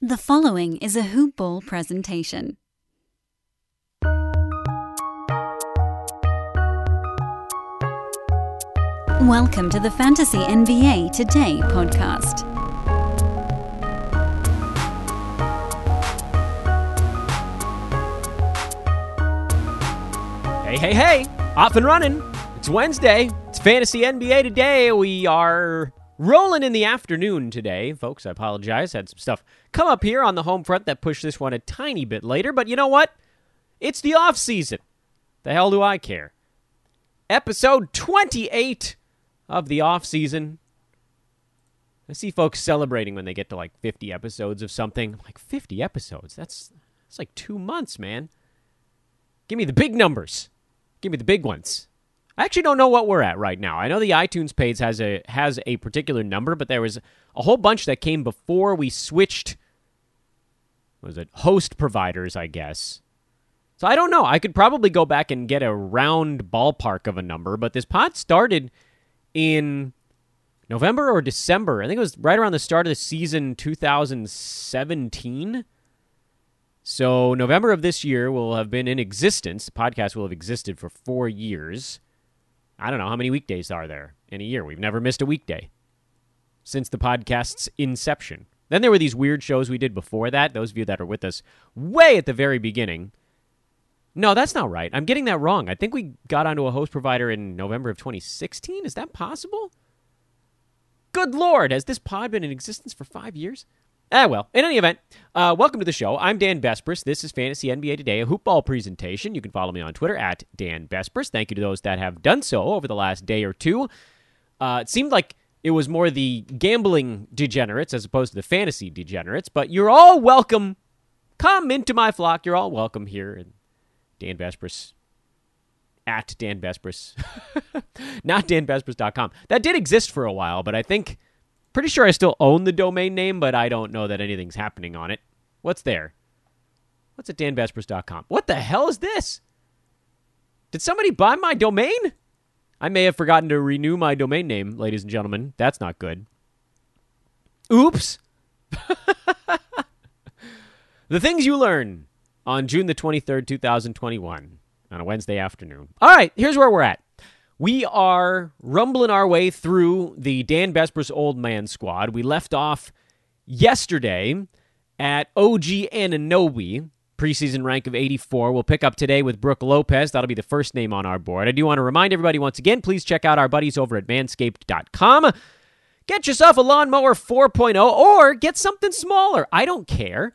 The following is a Hoop Ball presentation. Welcome to the Fantasy NBA Today podcast. Hey, hey, hey! Off and running. It's Wednesday. It's Fantasy NBA today. We are rolling in the afternoon today, folks. I apologize. Had some stuff come up here on the home front that pushed this one a tiny bit later, but you know what? It's the off season. The hell do I care? Episode 28 of the off season. I see folks celebrating when they get to like 50 episodes of something. I'm like 50 episodes. That's that's like 2 months, man. Give me the big numbers. Give me the big ones. I actually don't know what we're at right now. I know the iTunes page has a has a particular number, but there was a whole bunch that came before we switched. Was it host providers? I guess. So I don't know. I could probably go back and get a round ballpark of a number, but this pod started in November or December. I think it was right around the start of the season 2017. So November of this year will have been in existence. The podcast will have existed for four years. I don't know how many weekdays are there in a year. We've never missed a weekday since the podcast's inception. Then there were these weird shows we did before that. Those of you that are with us way at the very beginning. No, that's not right. I'm getting that wrong. I think we got onto a host provider in November of 2016. Is that possible? Good Lord, has this pod been in existence for five years? Ah, well, in any event, uh, welcome to the show. I'm Dan Besbris. This is Fantasy NBA Today, a hoopball presentation. You can follow me on Twitter at Dan Besbris. Thank you to those that have done so over the last day or two. Uh, it seemed like it was more the gambling degenerates as opposed to the fantasy degenerates, but you're all welcome. Come into my flock. You're all welcome here. And Dan Besbris at Dan Besbris, not danbesbris.com. That did exist for a while, but I think Pretty sure I still own the domain name, but I don't know that anything's happening on it. What's there? What's at danbesbris.com? What the hell is this? Did somebody buy my domain? I may have forgotten to renew my domain name, ladies and gentlemen. That's not good. Oops. the things you learn on June the 23rd, 2021, on a Wednesday afternoon. All right, here's where we're at. We are rumbling our way through the Dan Besbris Old Man squad. We left off yesterday at OG Anunoby, preseason rank of 84. We'll pick up today with Brook Lopez. That'll be the first name on our board. I do want to remind everybody once again please check out our buddies over at manscaped.com. Get yourself a lawnmower 4.0 or get something smaller. I don't care.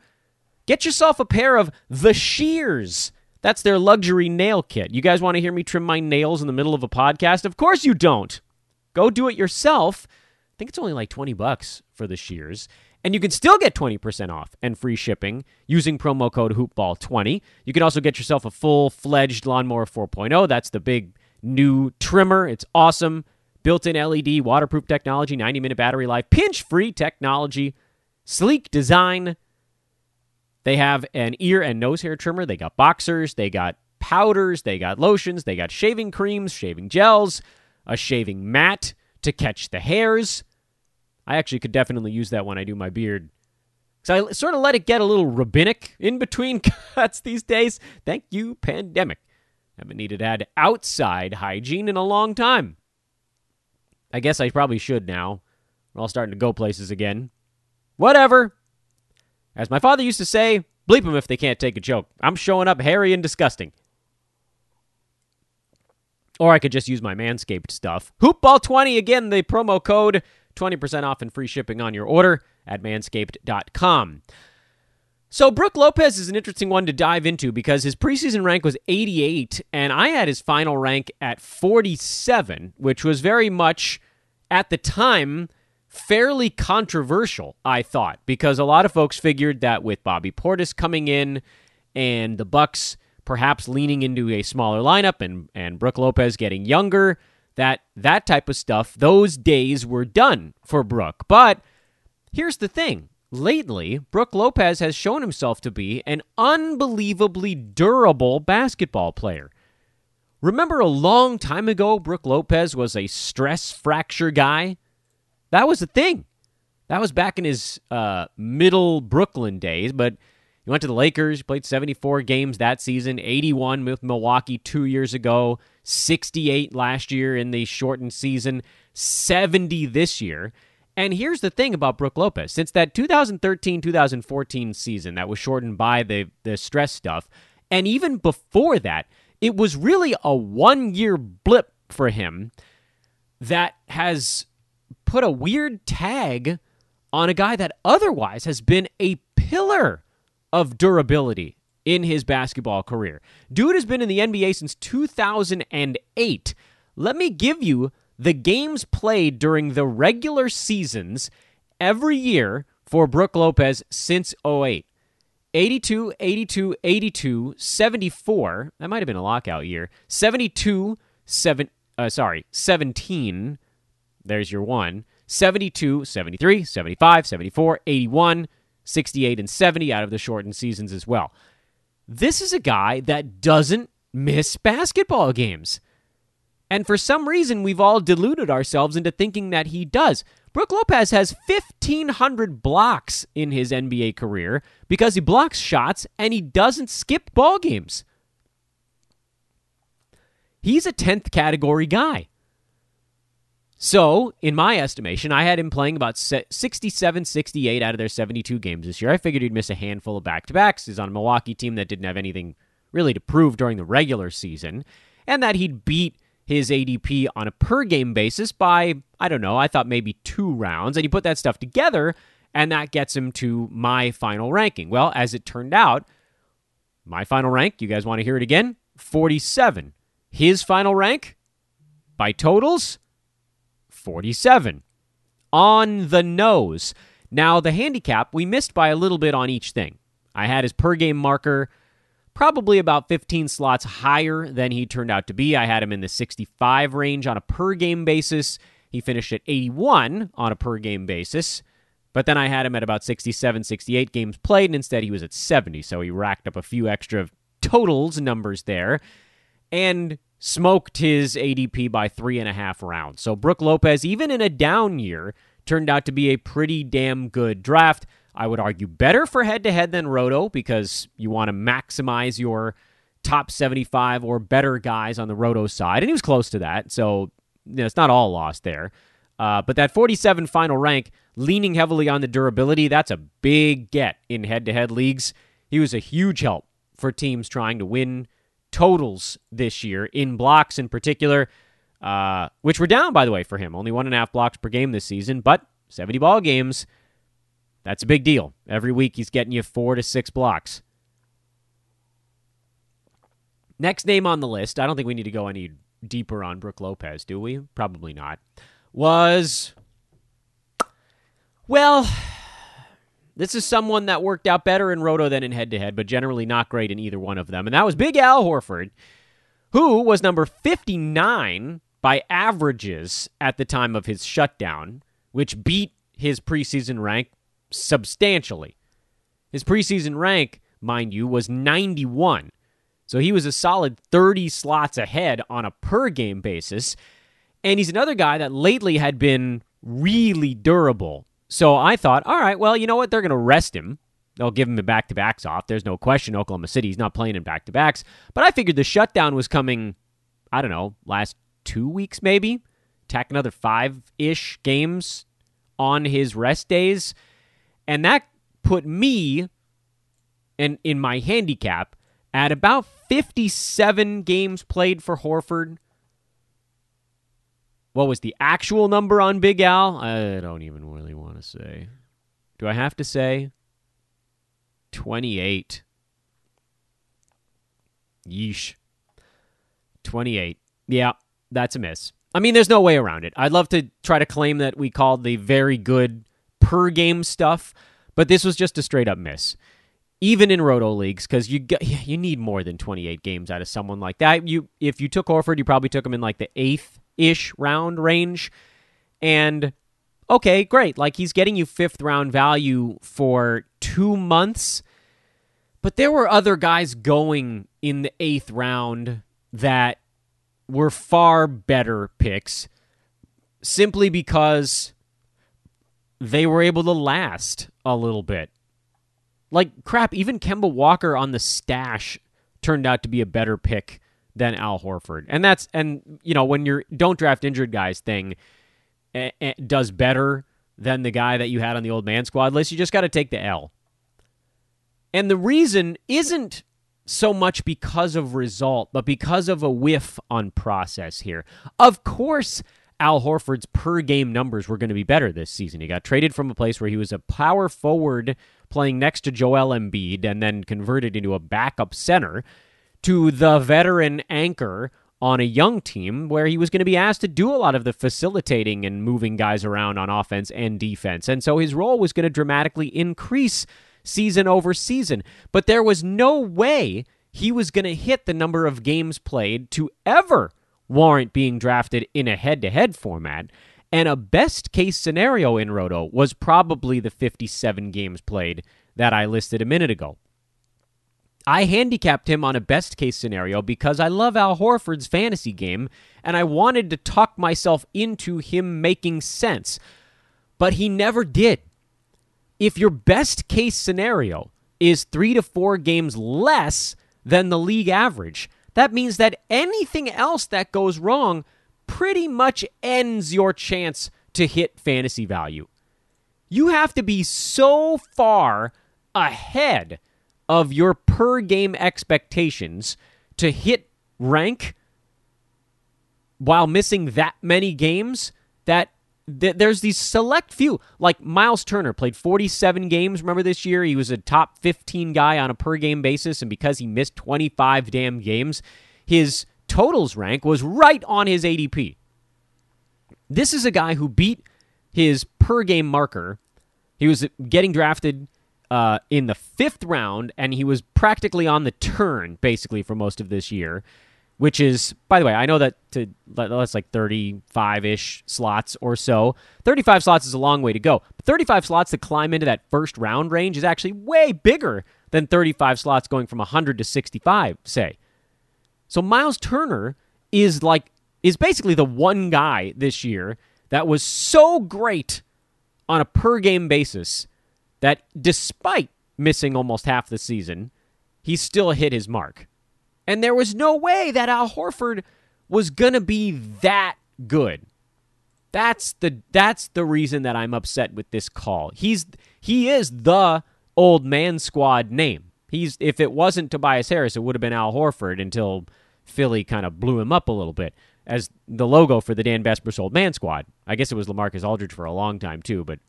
Get yourself a pair of the shears that's their luxury nail kit. You guys want to hear me trim my nails in the middle of a podcast? Of course you don't. Go do it yourself. I think it's only like 20 bucks for the shears. And you can still get 20% off and free shipping using promo code HoopBall20. You can also get yourself a full fledged Lawnmower 4.0. That's the big new trimmer. It's awesome. Built in LED, waterproof technology, 90 minute battery life, pinch free technology, sleek design. They have an ear and nose hair trimmer. They got boxers. They got powders. They got lotions. They got shaving creams, shaving gels, a shaving mat to catch the hairs. I actually could definitely use that when I do my beard. So I sort of let it get a little rabbinic in between cuts these days. Thank you, pandemic. Haven't needed to add outside hygiene in a long time. I guess I probably should now. We're all starting to go places again. Whatever. As my father used to say, bleep them if they can't take a joke. I'm showing up hairy and disgusting. Or I could just use my Manscaped stuff. Hoopball20, again, the promo code, 20% off and free shipping on your order at manscaped.com. So, Brook Lopez is an interesting one to dive into because his preseason rank was 88, and I had his final rank at 47, which was very much, at the time, fairly controversial, I thought, because a lot of folks figured that with Bobby Portis coming in and the Bucks perhaps leaning into a smaller lineup and and Brook Lopez getting younger, that that type of stuff, those days were done for Brook. But here's the thing. Lately, Brook Lopez has shown himself to be an unbelievably durable basketball player. Remember a long time ago, Brook Lopez was a stress fracture guy? That was the thing. That was back in his uh, middle Brooklyn days, but he went to the Lakers, played 74 games that season, 81 with Milwaukee two years ago, 68 last year in the shortened season, 70 this year. And here's the thing about Brook Lopez. Since that 2013 2014 season that was shortened by the, the stress stuff, and even before that, it was really a one year blip for him that has put a weird tag on a guy that otherwise has been a pillar of durability in his basketball career. Dude has been in the NBA since 2008. Let me give you the games played during the regular seasons every year for Brook Lopez since 08. 82, 82, 82, 74. That might have been a lockout year. 72, 7 uh, sorry, 17. There's your one. 72, 73, 75, 74, 81, 68 and 70 out of the shortened seasons as well. This is a guy that doesn't miss basketball games. And for some reason, we've all deluded ourselves into thinking that he does. Brook Lopez has 1,500 blocks in his NBA career because he blocks shots and he doesn't skip ball games. He's a 10th category guy. So, in my estimation, I had him playing about 67, 68 out of their 72 games this year. I figured he'd miss a handful of back to backs. He's on a Milwaukee team that didn't have anything really to prove during the regular season, and that he'd beat his ADP on a per game basis by, I don't know, I thought maybe two rounds. And you put that stuff together, and that gets him to my final ranking. Well, as it turned out, my final rank, you guys want to hear it again? 47. His final rank by totals 47. On the nose. Now, the handicap, we missed by a little bit on each thing. I had his per game marker probably about 15 slots higher than he turned out to be. I had him in the 65 range on a per game basis. He finished at 81 on a per game basis. But then I had him at about 67, 68 games played, and instead he was at 70. So he racked up a few extra totals numbers there. And smoked his ADP by three and a half rounds. So Brook Lopez, even in a down year, turned out to be a pretty damn good draft. I would argue better for head to head than Roto because you want to maximize your top 75 or better guys on the Roto side. And he was close to that. So you know, it's not all lost there. Uh, but that 47 final rank, leaning heavily on the durability, that's a big get in head to head leagues. He was a huge help for teams trying to win totals this year in blocks in particular, uh, which were down, by the way, for him. Only one and a half blocks per game this season, but 70 ball games, that's a big deal. Every week he's getting you four to six blocks. Next name on the list, I don't think we need to go any deeper on Brook Lopez, do we? Probably not. Was, well, this is someone that worked out better in Roto than in head to head, but generally not great in either one of them. And that was Big Al Horford, who was number 59 by averages at the time of his shutdown, which beat his preseason rank substantially. His preseason rank, mind you, was 91. So he was a solid 30 slots ahead on a per game basis. And he's another guy that lately had been really durable so I thought, all right, well, you know what? They're going to rest him. They'll give him the back to backs off. There's no question Oklahoma City. He's not playing in back to backs. But I figured the shutdown was coming, I don't know, last two weeks maybe. Tack another five ish games on his rest days. And that put me in, in my handicap at about 57 games played for Horford what was the actual number on Big Al? I don't even really want to say. Do I have to say? 28. Yeesh. 28. Yeah, that's a miss. I mean, there's no way around it. I'd love to try to claim that we called the very good per game stuff, but this was just a straight up miss. Even in roto leagues, because you you need more than 28 games out of someone like that. You if you took Horford, you probably took him in like the eighth ish round range. And okay, great. Like he's getting you fifth round value for two months. But there were other guys going in the eighth round that were far better picks simply because they were able to last a little bit. Like crap, even Kemba Walker on the stash turned out to be a better pick than Al Horford. And that's and you know when you're don't draft injured guys thing eh, eh, does better than the guy that you had on the old man squad list, you just got to take the L. And the reason isn't so much because of result, but because of a whiff on process here. Of course, Al Horford's per game numbers were going to be better this season. He got traded from a place where he was a power forward playing next to Joel Embiid and then converted into a backup center to the veteran anchor on a young team where he was going to be asked to do a lot of the facilitating and moving guys around on offense and defense. And so his role was going to dramatically increase season over season. But there was no way he was going to hit the number of games played to ever warrant being drafted in a head to head format. And a best case scenario in Roto was probably the 57 games played that I listed a minute ago. I handicapped him on a best case scenario because I love Al Horford's fantasy game and I wanted to talk myself into him making sense. But he never did. If your best case scenario is three to four games less than the league average, that means that anything else that goes wrong pretty much ends your chance to hit fantasy value. You have to be so far ahead of your per game expectations to hit rank while missing that many games that th- there's these select few. Like Miles Turner played 47 games remember this year? He was a top 15 guy on a per game basis and because he missed 25 damn games his totals rank was right on his ADP this is a guy who beat his per game marker. He was getting drafted uh, in the fifth round, and he was practically on the turn basically for most of this year. Which is, by the way, I know that to that's like 35 ish slots or so. 35 slots is a long way to go. But 35 slots to climb into that first round range is actually way bigger than 35 slots going from 100 to 65, say. So Miles Turner is like is basically the one guy this year that was so great on a per game basis that despite missing almost half the season, he still hit his mark. And there was no way that Al Horford was going to be that good. That's the that's the reason that I'm upset with this call. He's he is the old man squad name. He's if it wasn't Tobias Harris, it would have been Al Horford until Philly kind of blew him up a little bit as the logo for the Dan Besbris Old Man Squad. I guess it was Lamarcus Aldridge for a long time too, but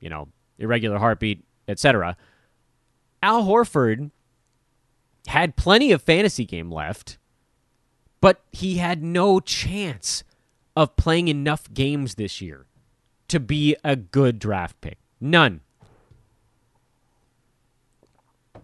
you know, irregular heartbeat, etc. Al Horford had plenty of fantasy game left, but he had no chance of playing enough games this year to be a good draft pick. None.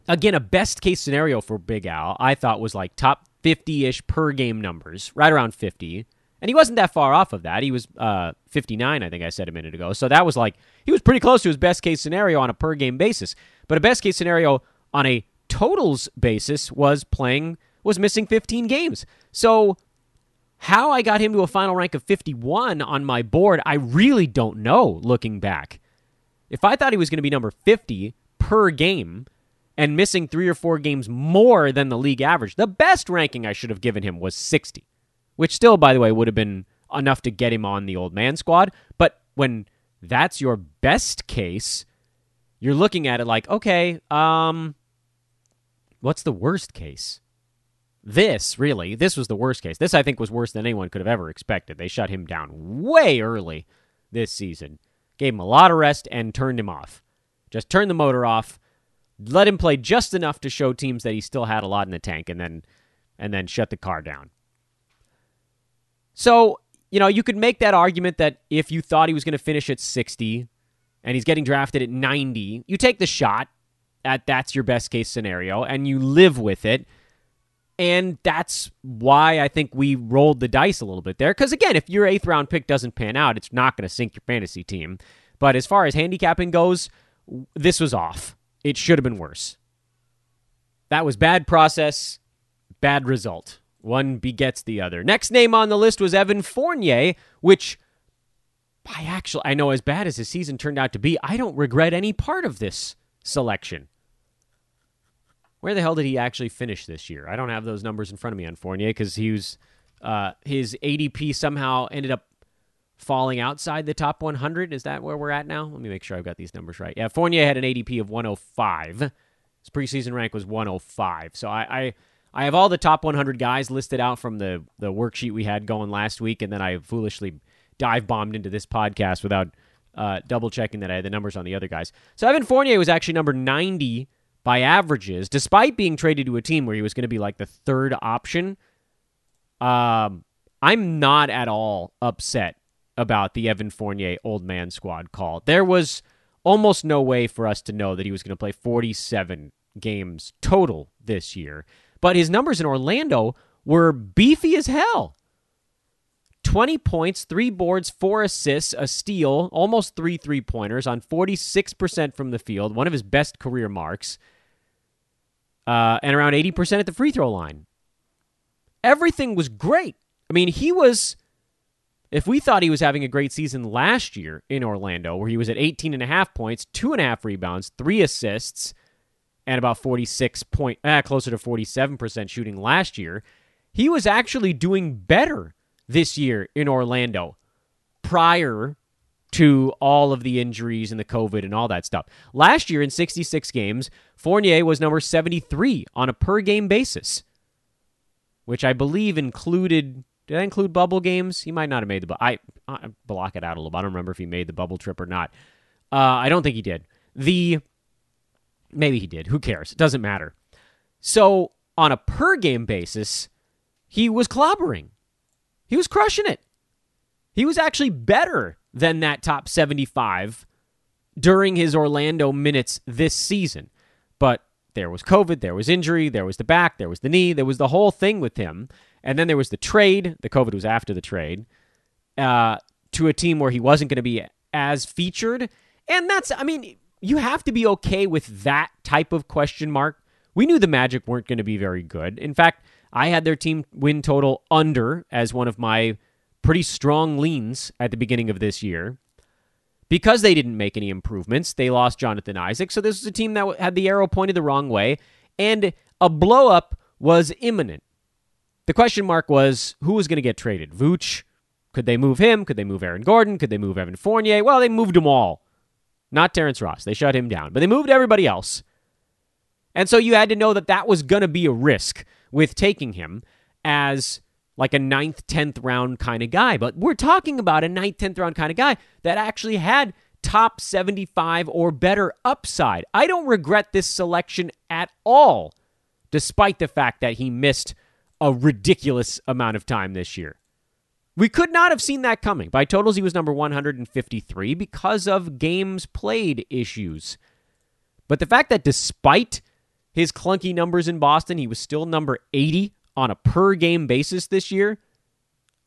Again, a best case scenario for Big Al, I thought was like top 50 ish per game numbers, right around 50. And he wasn't that far off of that. He was uh, 59, I think I said a minute ago. So that was like, he was pretty close to his best case scenario on a per game basis. But a best case scenario on a totals basis was playing, was missing 15 games. So how I got him to a final rank of 51 on my board, I really don't know looking back. If I thought he was going to be number 50 per game, and missing three or four games more than the league average. The best ranking I should have given him was 60, which still, by the way, would have been enough to get him on the old man squad. But when that's your best case, you're looking at it like, okay, um, what's the worst case? This, really, this was the worst case. This, I think, was worse than anyone could have ever expected. They shut him down way early this season, gave him a lot of rest, and turned him off. Just turned the motor off let him play just enough to show teams that he still had a lot in the tank and then and then shut the car down. So, you know, you could make that argument that if you thought he was going to finish at 60 and he's getting drafted at 90, you take the shot at that's your best case scenario and you live with it. And that's why I think we rolled the dice a little bit there. Because again, if your eighth round pick doesn't pan out, it's not going to sink your fantasy team. But as far as handicapping goes, this was off. It should have been worse. That was bad process, bad result. One begets the other. Next name on the list was Evan Fournier, which I actually, I know as bad as his season turned out to be, I don't regret any part of this selection. Where the hell did he actually finish this year? I don't have those numbers in front of me on Fournier because he was uh, his ADP somehow ended up falling outside the top 100. Is that where we're at now? Let me make sure I've got these numbers right. Yeah, Fournier had an ADP of 105. His preseason rank was 105. So I, I I have all the top 100 guys listed out from the the worksheet we had going last week, and then I foolishly dive bombed into this podcast without uh, double checking that I had the numbers on the other guys. So Evan Fournier was actually number 90 by averages, despite being traded to a team where he was going to be like the third option. Um, I'm not at all upset about the Evan Fournier old man squad call. There was almost no way for us to know that he was going to play 47 games total this year. But his numbers in Orlando were beefy as hell. 20 points, three boards, four assists, a steal, almost three three pointers on 46% from the field, one of his best career marks, uh, and around 80% at the free throw line. Everything was great. I mean, he was, if we thought he was having a great season last year in Orlando, where he was at 18 and a half points, two and a half rebounds, three assists, and about 46 point, eh, closer to 47% shooting last year, he was actually doing better this year in Orlando prior to all of the injuries and the COVID and all that stuff. Last year in 66 games, Fournier was number 73 on a per game basis, which I believe included. Did that include bubble games? He might not have made the. I, I block it out a little. I don't remember if he made the bubble trip or not. Uh, I don't think he did. The maybe he did. Who cares? It doesn't matter. So on a per game basis, he was clobbering. He was crushing it. He was actually better than that top 75 during his Orlando minutes this season. But there was COVID, there was injury, there was the back, there was the knee, there was the whole thing with him. And then there was the trade. The COVID was after the trade uh, to a team where he wasn't going to be as featured. And that's, I mean, you have to be okay with that type of question mark. We knew the Magic weren't going to be very good. In fact, I had their team win total under as one of my pretty strong leans at the beginning of this year. Because they didn't make any improvements, they lost Jonathan Isaac. So this was a team that had the arrow pointed the wrong way, and a blowup was imminent. The question mark was who was going to get traded? Vooch? Could they move him? Could they move Aaron Gordon? Could they move Evan Fournier? Well, they moved them all. Not Terrence Ross. They shut him down, but they moved everybody else. And so you had to know that that was going to be a risk with taking him as like a ninth, 10th round kind of guy. But we're talking about a ninth, 10th round kind of guy that actually had top 75 or better upside. I don't regret this selection at all, despite the fact that he missed a ridiculous amount of time this year. We could not have seen that coming. By totals, he was number 153 because of games played issues. But the fact that despite his clunky numbers in Boston, he was still number 80 on a per game basis this year.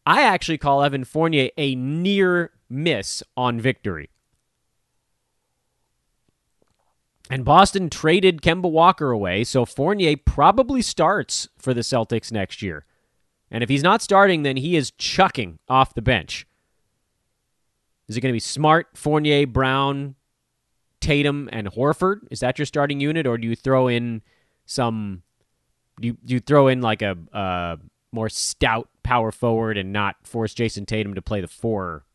I actually call Evan Fournier a near miss on victory. And Boston traded Kemba Walker away, so Fournier probably starts for the Celtics next year. And if he's not starting, then he is chucking off the bench. Is it going to be Smart, Fournier, Brown, Tatum and Horford? Is that your starting unit, or do you throw in some? Do you, do you throw in like a, more stout power forward and not force Jayson Tatum to play the four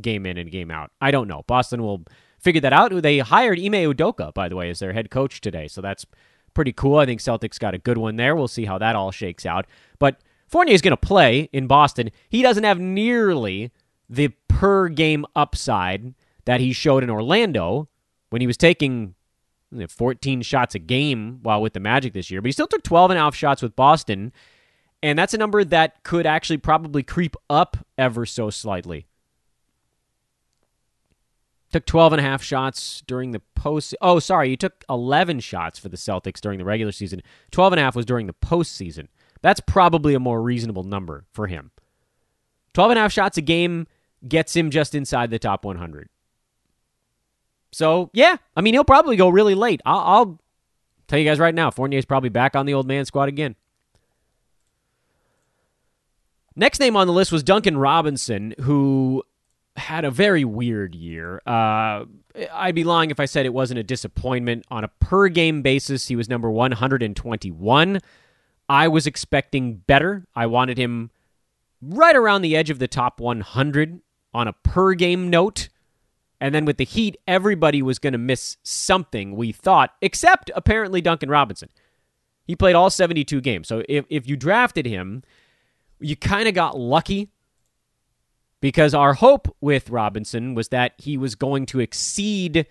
game in and game out? I don't know. Boston will figure that out. They hired Ime Udoka, by the way, as their head coach today, so that's pretty cool. I think Celtics got a good one there. We'll see how that all shakes out. But Fournier is going to play in Boston. He doesn't have nearly the per game upside that he showed in Orlando when he was taking 14 shots a game while with the Magic this year, but he still took 12 and a half shots with Boston. And that's a number that could actually probably creep up ever so slightly. Took 12 and a half shots during the post. Oh, sorry. He took 11 shots for the Celtics during the regular season. 12 and a half was during the postseason. That's probably a more reasonable number for him. 12 and a half shots a game gets him just inside the top 100. So yeah, I mean he'll probably go really late. I'll, I'll tell you guys right now, Fournier's probably back on the old man squad again. Next name on the list was Duncan Robinson, who had a very weird year. Uh, I'd be lying if I said it wasn't a disappointment. On a per game basis, he was number 121. I was expecting better. I wanted him right around the edge of the top 100 on a per game note. And then with the Heat, everybody was going to miss something, we thought, except apparently Duncan Robinson. He played all 72 games. So if, if you drafted him, you kind of got lucky because our hope with Robinson was that he was going to exceed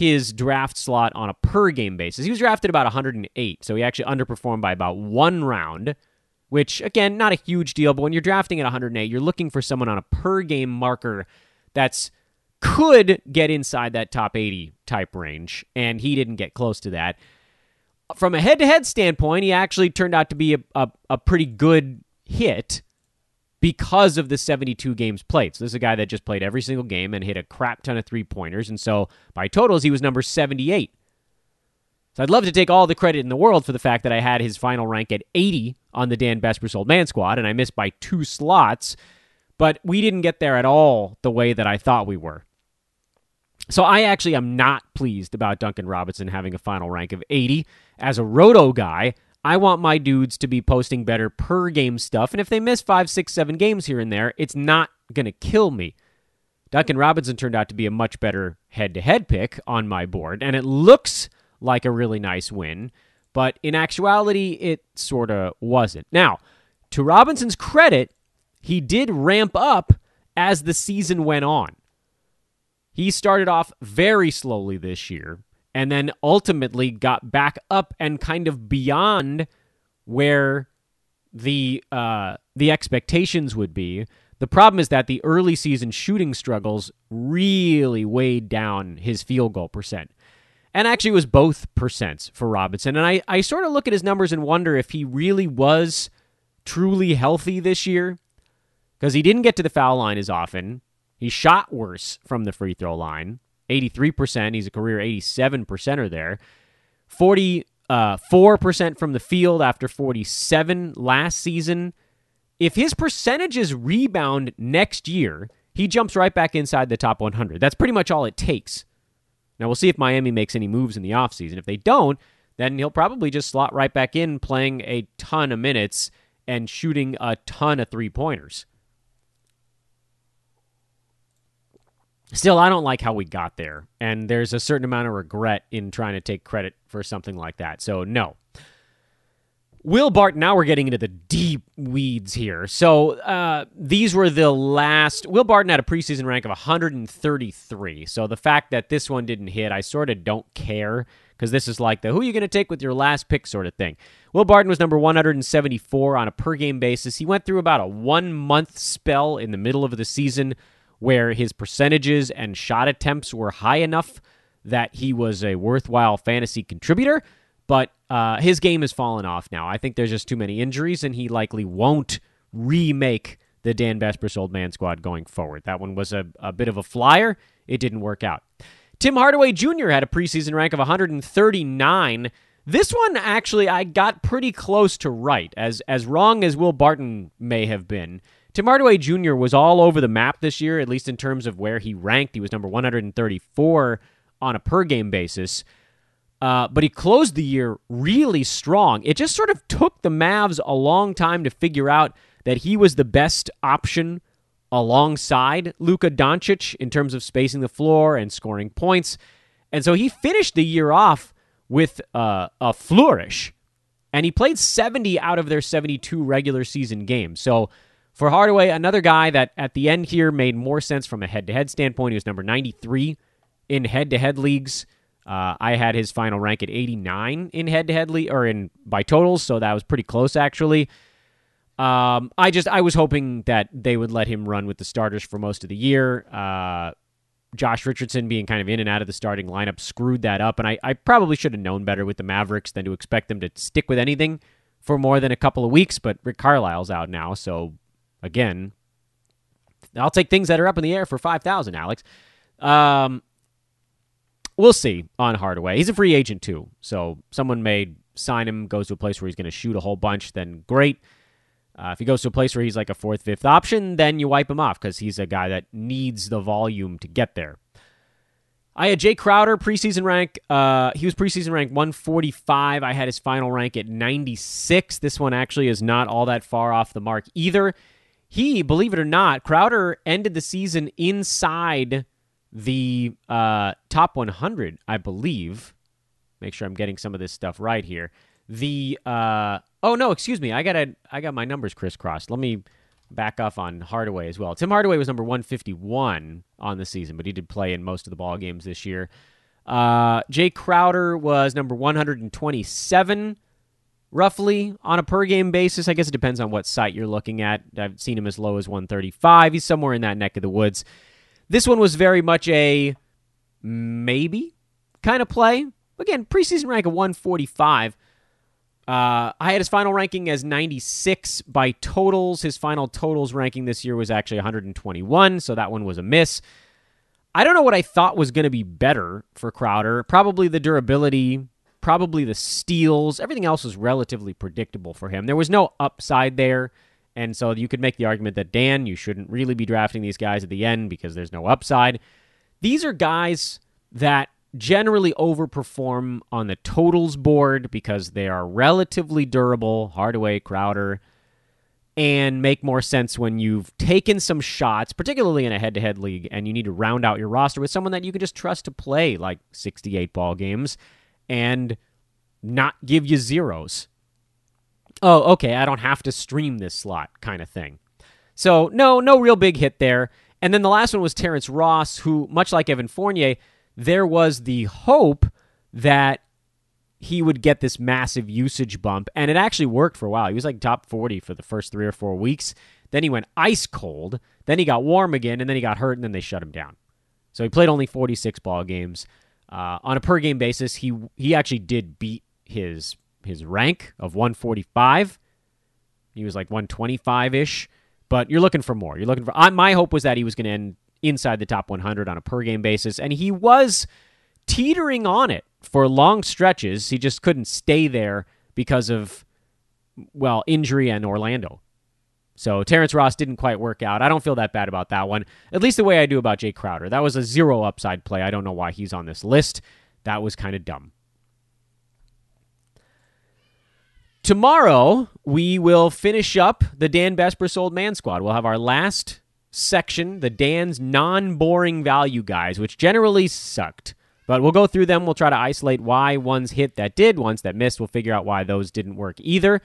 his draft slot on a per game basis. He was drafted about 108, so he actually underperformed by about one round, which, again, not a huge deal, but when you're drafting at 108, you're looking for someone on a per game marker that's could get inside that top 80 type range, and he didn't get close to that. From a head to head standpoint, he actually turned out to be a, a, a pretty good hit because of the 72 games played. So this is a guy that just played every single game and hit a crap ton of three pointers. And so by totals, he was number 78. So I'd love to take all the credit in the world for the fact that I had his final rank at 80 on the Dan Besbris Old Man squad, and I missed by two slots. But we didn't get there at all the way that I thought we were. So I actually am not pleased about Duncan Robinson having a final rank of 80. As a roto guy, I want my dudes to be posting better per game stuff. And if they miss five, six, seven games here and there, it's not going to kill me. Duncan Robinson turned out to be a much better head to head pick on my board, and it looks like a really nice win, but in actuality, it sort of wasn't. Now, to Robinson's credit, he did ramp up as the season went on. He started off very slowly this year, and then ultimately got back up and kind of beyond where the uh, the expectations would be. The problem is that the early season shooting struggles really weighed down his field goal percent. And actually, was both percents for Robinson. And I, I sort of look at his numbers and wonder if he really was truly healthy this year because he didn't get to the foul line as often. He shot worse from the free throw line. 83%. He's a career 87%er there. 44% uh, from the field after 47 last season. If his percentages rebound next year, he jumps right back inside the top 100. That's pretty much all it takes. Now, we'll see if Miami makes any moves in the offseason. If they don't, then he'll probably just slot right back in, playing a ton of minutes and shooting a ton of three pointers. Still, I don't like how we got there, and there's a certain amount of regret in trying to take credit for something like that. So, no. Will Barton, now we're getting into the deep weeds here. So, uh, these were the last. Will Barton had a preseason rank of 133. So, the fact that this one didn't hit, I sort of don't care because this is like the who are you going to take with your last pick sort of thing. Will Barton was number 174 on a per game basis. He went through about a one month spell in the middle of the season where his percentages and shot attempts were high enough that he was a worthwhile fantasy contributor. But uh, his game has fallen off now. I think there's just too many injuries, and he likely won't remake the Dan Besbris Old Man Squad going forward. That one was a, a bit of a flyer. It didn't work out. Tim Hardaway Jr. had a preseason rank of 139. This one actually I got pretty close to right, as as wrong as Will Barton may have been. Tim Hardaway Jr. was all over the map this year, at least in terms of where he ranked. He was number 134 on a per game basis. Uh, but he closed the year really strong. It just sort of took the Mavs a long time to figure out that he was the best option alongside Luka Doncic in terms of spacing the floor and scoring points. And so he finished the year off with uh, a flourish. And he played 70 out of their 72 regular season games. So for Hardaway, another guy that at the end here made more sense from a head to head standpoint. He was number 93 in head to head leagues. Uh, I had his final rank at 89 in head to head or in by totals, so that was pretty close actually. Um, I just I was hoping that they would let him run with the starters for most of the year. Uh, Josh Richardson being kind of in and out of the starting lineup screwed that up, and I, I probably should have known better with the Mavericks than to expect them to stick with anything for more than a couple of weeks. But Rick Carlisle's out now, so Again, I'll take things that are up in the air for 5000 Alex. Um, we'll see on Hardaway. He's a free agent, too. So someone may sign him, goes to a place where he's going to shoot a whole bunch, then great. Uh, if he goes to a place where he's like a fourth, fifth option, then you wipe him off because he's a guy that needs the volume to get there. I had Jae Crowder preseason rank. Uh, he was preseason rank 145. I had his final rank at 96. This one actually is not all that far off the mark either. He, believe it or not, Crowder ended the season inside the uh, top 100, I believe. Make sure I'm getting some of this stuff right here. The uh, oh no, excuse me, I got I got my numbers crisscrossed. Let me back off on Hardaway as well. Tim Hardaway was number 151 on the season, but he did play in most of the ball games this year. Uh, Jae Crowder was number 127, roughly on a per game basis. I guess it depends on what site you're looking at. I've seen him as low as 135. He's somewhere in that neck of the woods. This one was very much a maybe kind of play. Again, preseason rank of 145. Uh, I had his final ranking as 96 by totals. His final totals ranking this year was actually 121, so that one was a miss. I don't know what I thought was going to be better for Crowder. Probably the durability, probably the steals. Everything else was relatively predictable for him. There was no upside there. And so you could make the argument that Dan, you shouldn't really be drafting these guys at the end because there's no upside. These are guys that generally overperform on the totals board because they are relatively durable, Hardaway, Crowder, and make more sense when you've taken some shots, particularly in a head to head league, and you need to round out your roster with someone that you can just trust to play like 68 ball games and not give you zeros oh, okay, I don't have to stream this slot kind of thing. So, no, no real big hit there. And then the last one was Terrence Ross, who, much like Evan Fournier, there was the hope that he would get this massive usage bump. And it actually worked for a while. He was like top 40 for the first three or four weeks. Then he went ice cold. Then he got warm again, and then he got hurt, and then they shut him down. So he played only 46 ball games. Uh, on a per game basis, he he actually did beat his his rank of 145. He was like 125 ish, but you're looking for more. You're looking for. I, my hope was that he was going to end inside the top 100 on a per game basis, and he was teetering on it for long stretches. He just couldn't stay there because of well injury and Orlando. So Terrence Ross didn't quite work out. I don't feel that bad about that one. At least the way I do about Jae Crowder. That was a zero upside play. I don't know why he's on this list. That was kind of dumb. Tomorrow, we will finish up the Dan Besbris Old Man Squad. We'll have our last section, the Dan's non boring value guys, which generally sucked. But we'll go through them. We'll try to isolate why ones hit that did, ones that missed. We'll figure out why those didn't work either.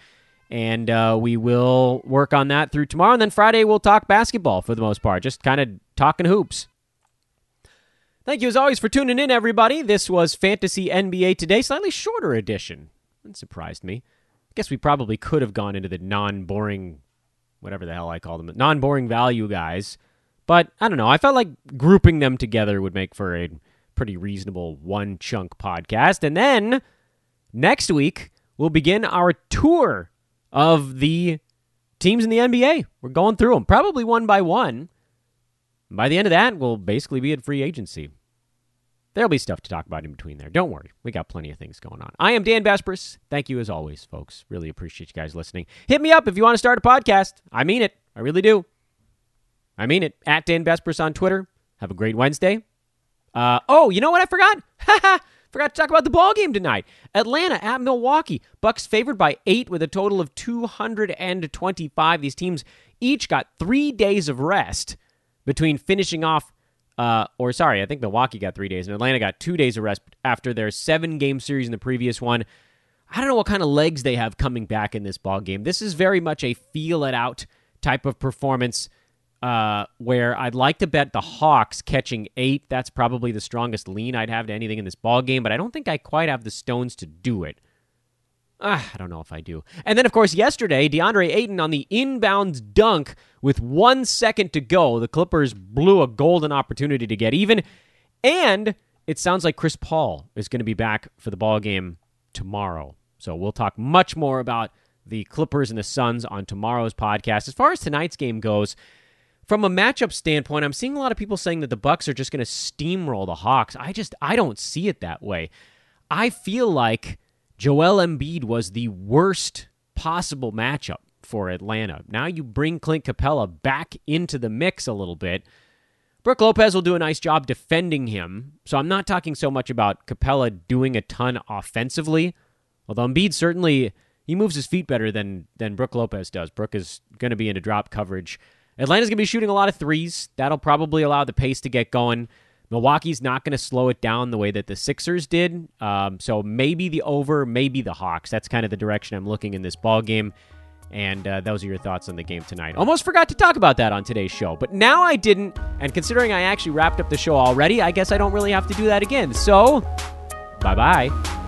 And uh, we will work on that through tomorrow. And then Friday, we'll talk basketball for the most part, just kind of talking hoops. Thank you as always for tuning in, everybody. This was Fantasy NBA Today, slightly shorter edition. That surprised me I guess we probably could have gone into the non-boring, whatever the hell I call them, non-boring value guys. But I don't know. I felt like grouping them together would make for a pretty reasonable one chunk podcast. And then next week we'll begin our tour of the teams in the NBA. We're going through them, probably one by one. By the end of that, we'll basically be at free agency. There'll be stuff to talk about in between there. Don't worry. We got plenty of things going on. I am Dan Besbris. Thank you as always, folks. Really appreciate you guys listening. Hit me up if you want to start a podcast. I mean it. I really do. I mean it. At Dan Besbris on Twitter. Have a great Wednesday. Uh, oh, you know what I forgot? forgot to talk about the ball game tonight. Atlanta at Milwaukee. Bucks favored by eight with a total of 225. These teams each got three days of rest between finishing off uh, or sorry, I think Milwaukee got three days and Atlanta got two days of rest after their seven game series in the previous one. I don't know what kind of legs they have coming back in this ball game. This is very much a feel it out type of performance uh, where I'd like to bet the Hawks catching eight. That's probably the strongest lean I'd have to anything in this ball game, but I don't think I quite have the stones to do it. Ah, I don't know if I do. And then, of course, yesterday, DeAndre Ayton on the inbound dunk with one second to go. The Clippers blew a golden opportunity to get even. And it sounds like Chris Paul is going to be back for the ball game tomorrow. So we'll talk much more about the Clippers and the Suns on tomorrow's podcast. As far as tonight's game goes, from a matchup standpoint, I'm seeing a lot of people saying that the Bucks are just going to steamroll the Hawks. I just I don't see it that way. I feel like Joel Embiid was the worst possible matchup for Atlanta. Now you bring Clint Capela back into the mix a little bit. Brook Lopez will do a nice job defending him. So I'm not talking so much about Capella doing a ton offensively, although Embiid certainly he moves his feet better than than Brook Lopez does. Brook is going to be into drop coverage. Atlanta's going to be shooting a lot of threes. That'll probably allow the pace to get going. Milwaukee's not going to slow it down the way that the Sixers did. Um, so maybe the over, maybe the Hawks. That's kind of the direction I'm looking in this ball game. And uh, those are your thoughts on the game tonight. Almost forgot to talk about that on today's show, but now I didn't. And considering I actually wrapped up the show already, I guess I don't really have to do that again. So, bye bye.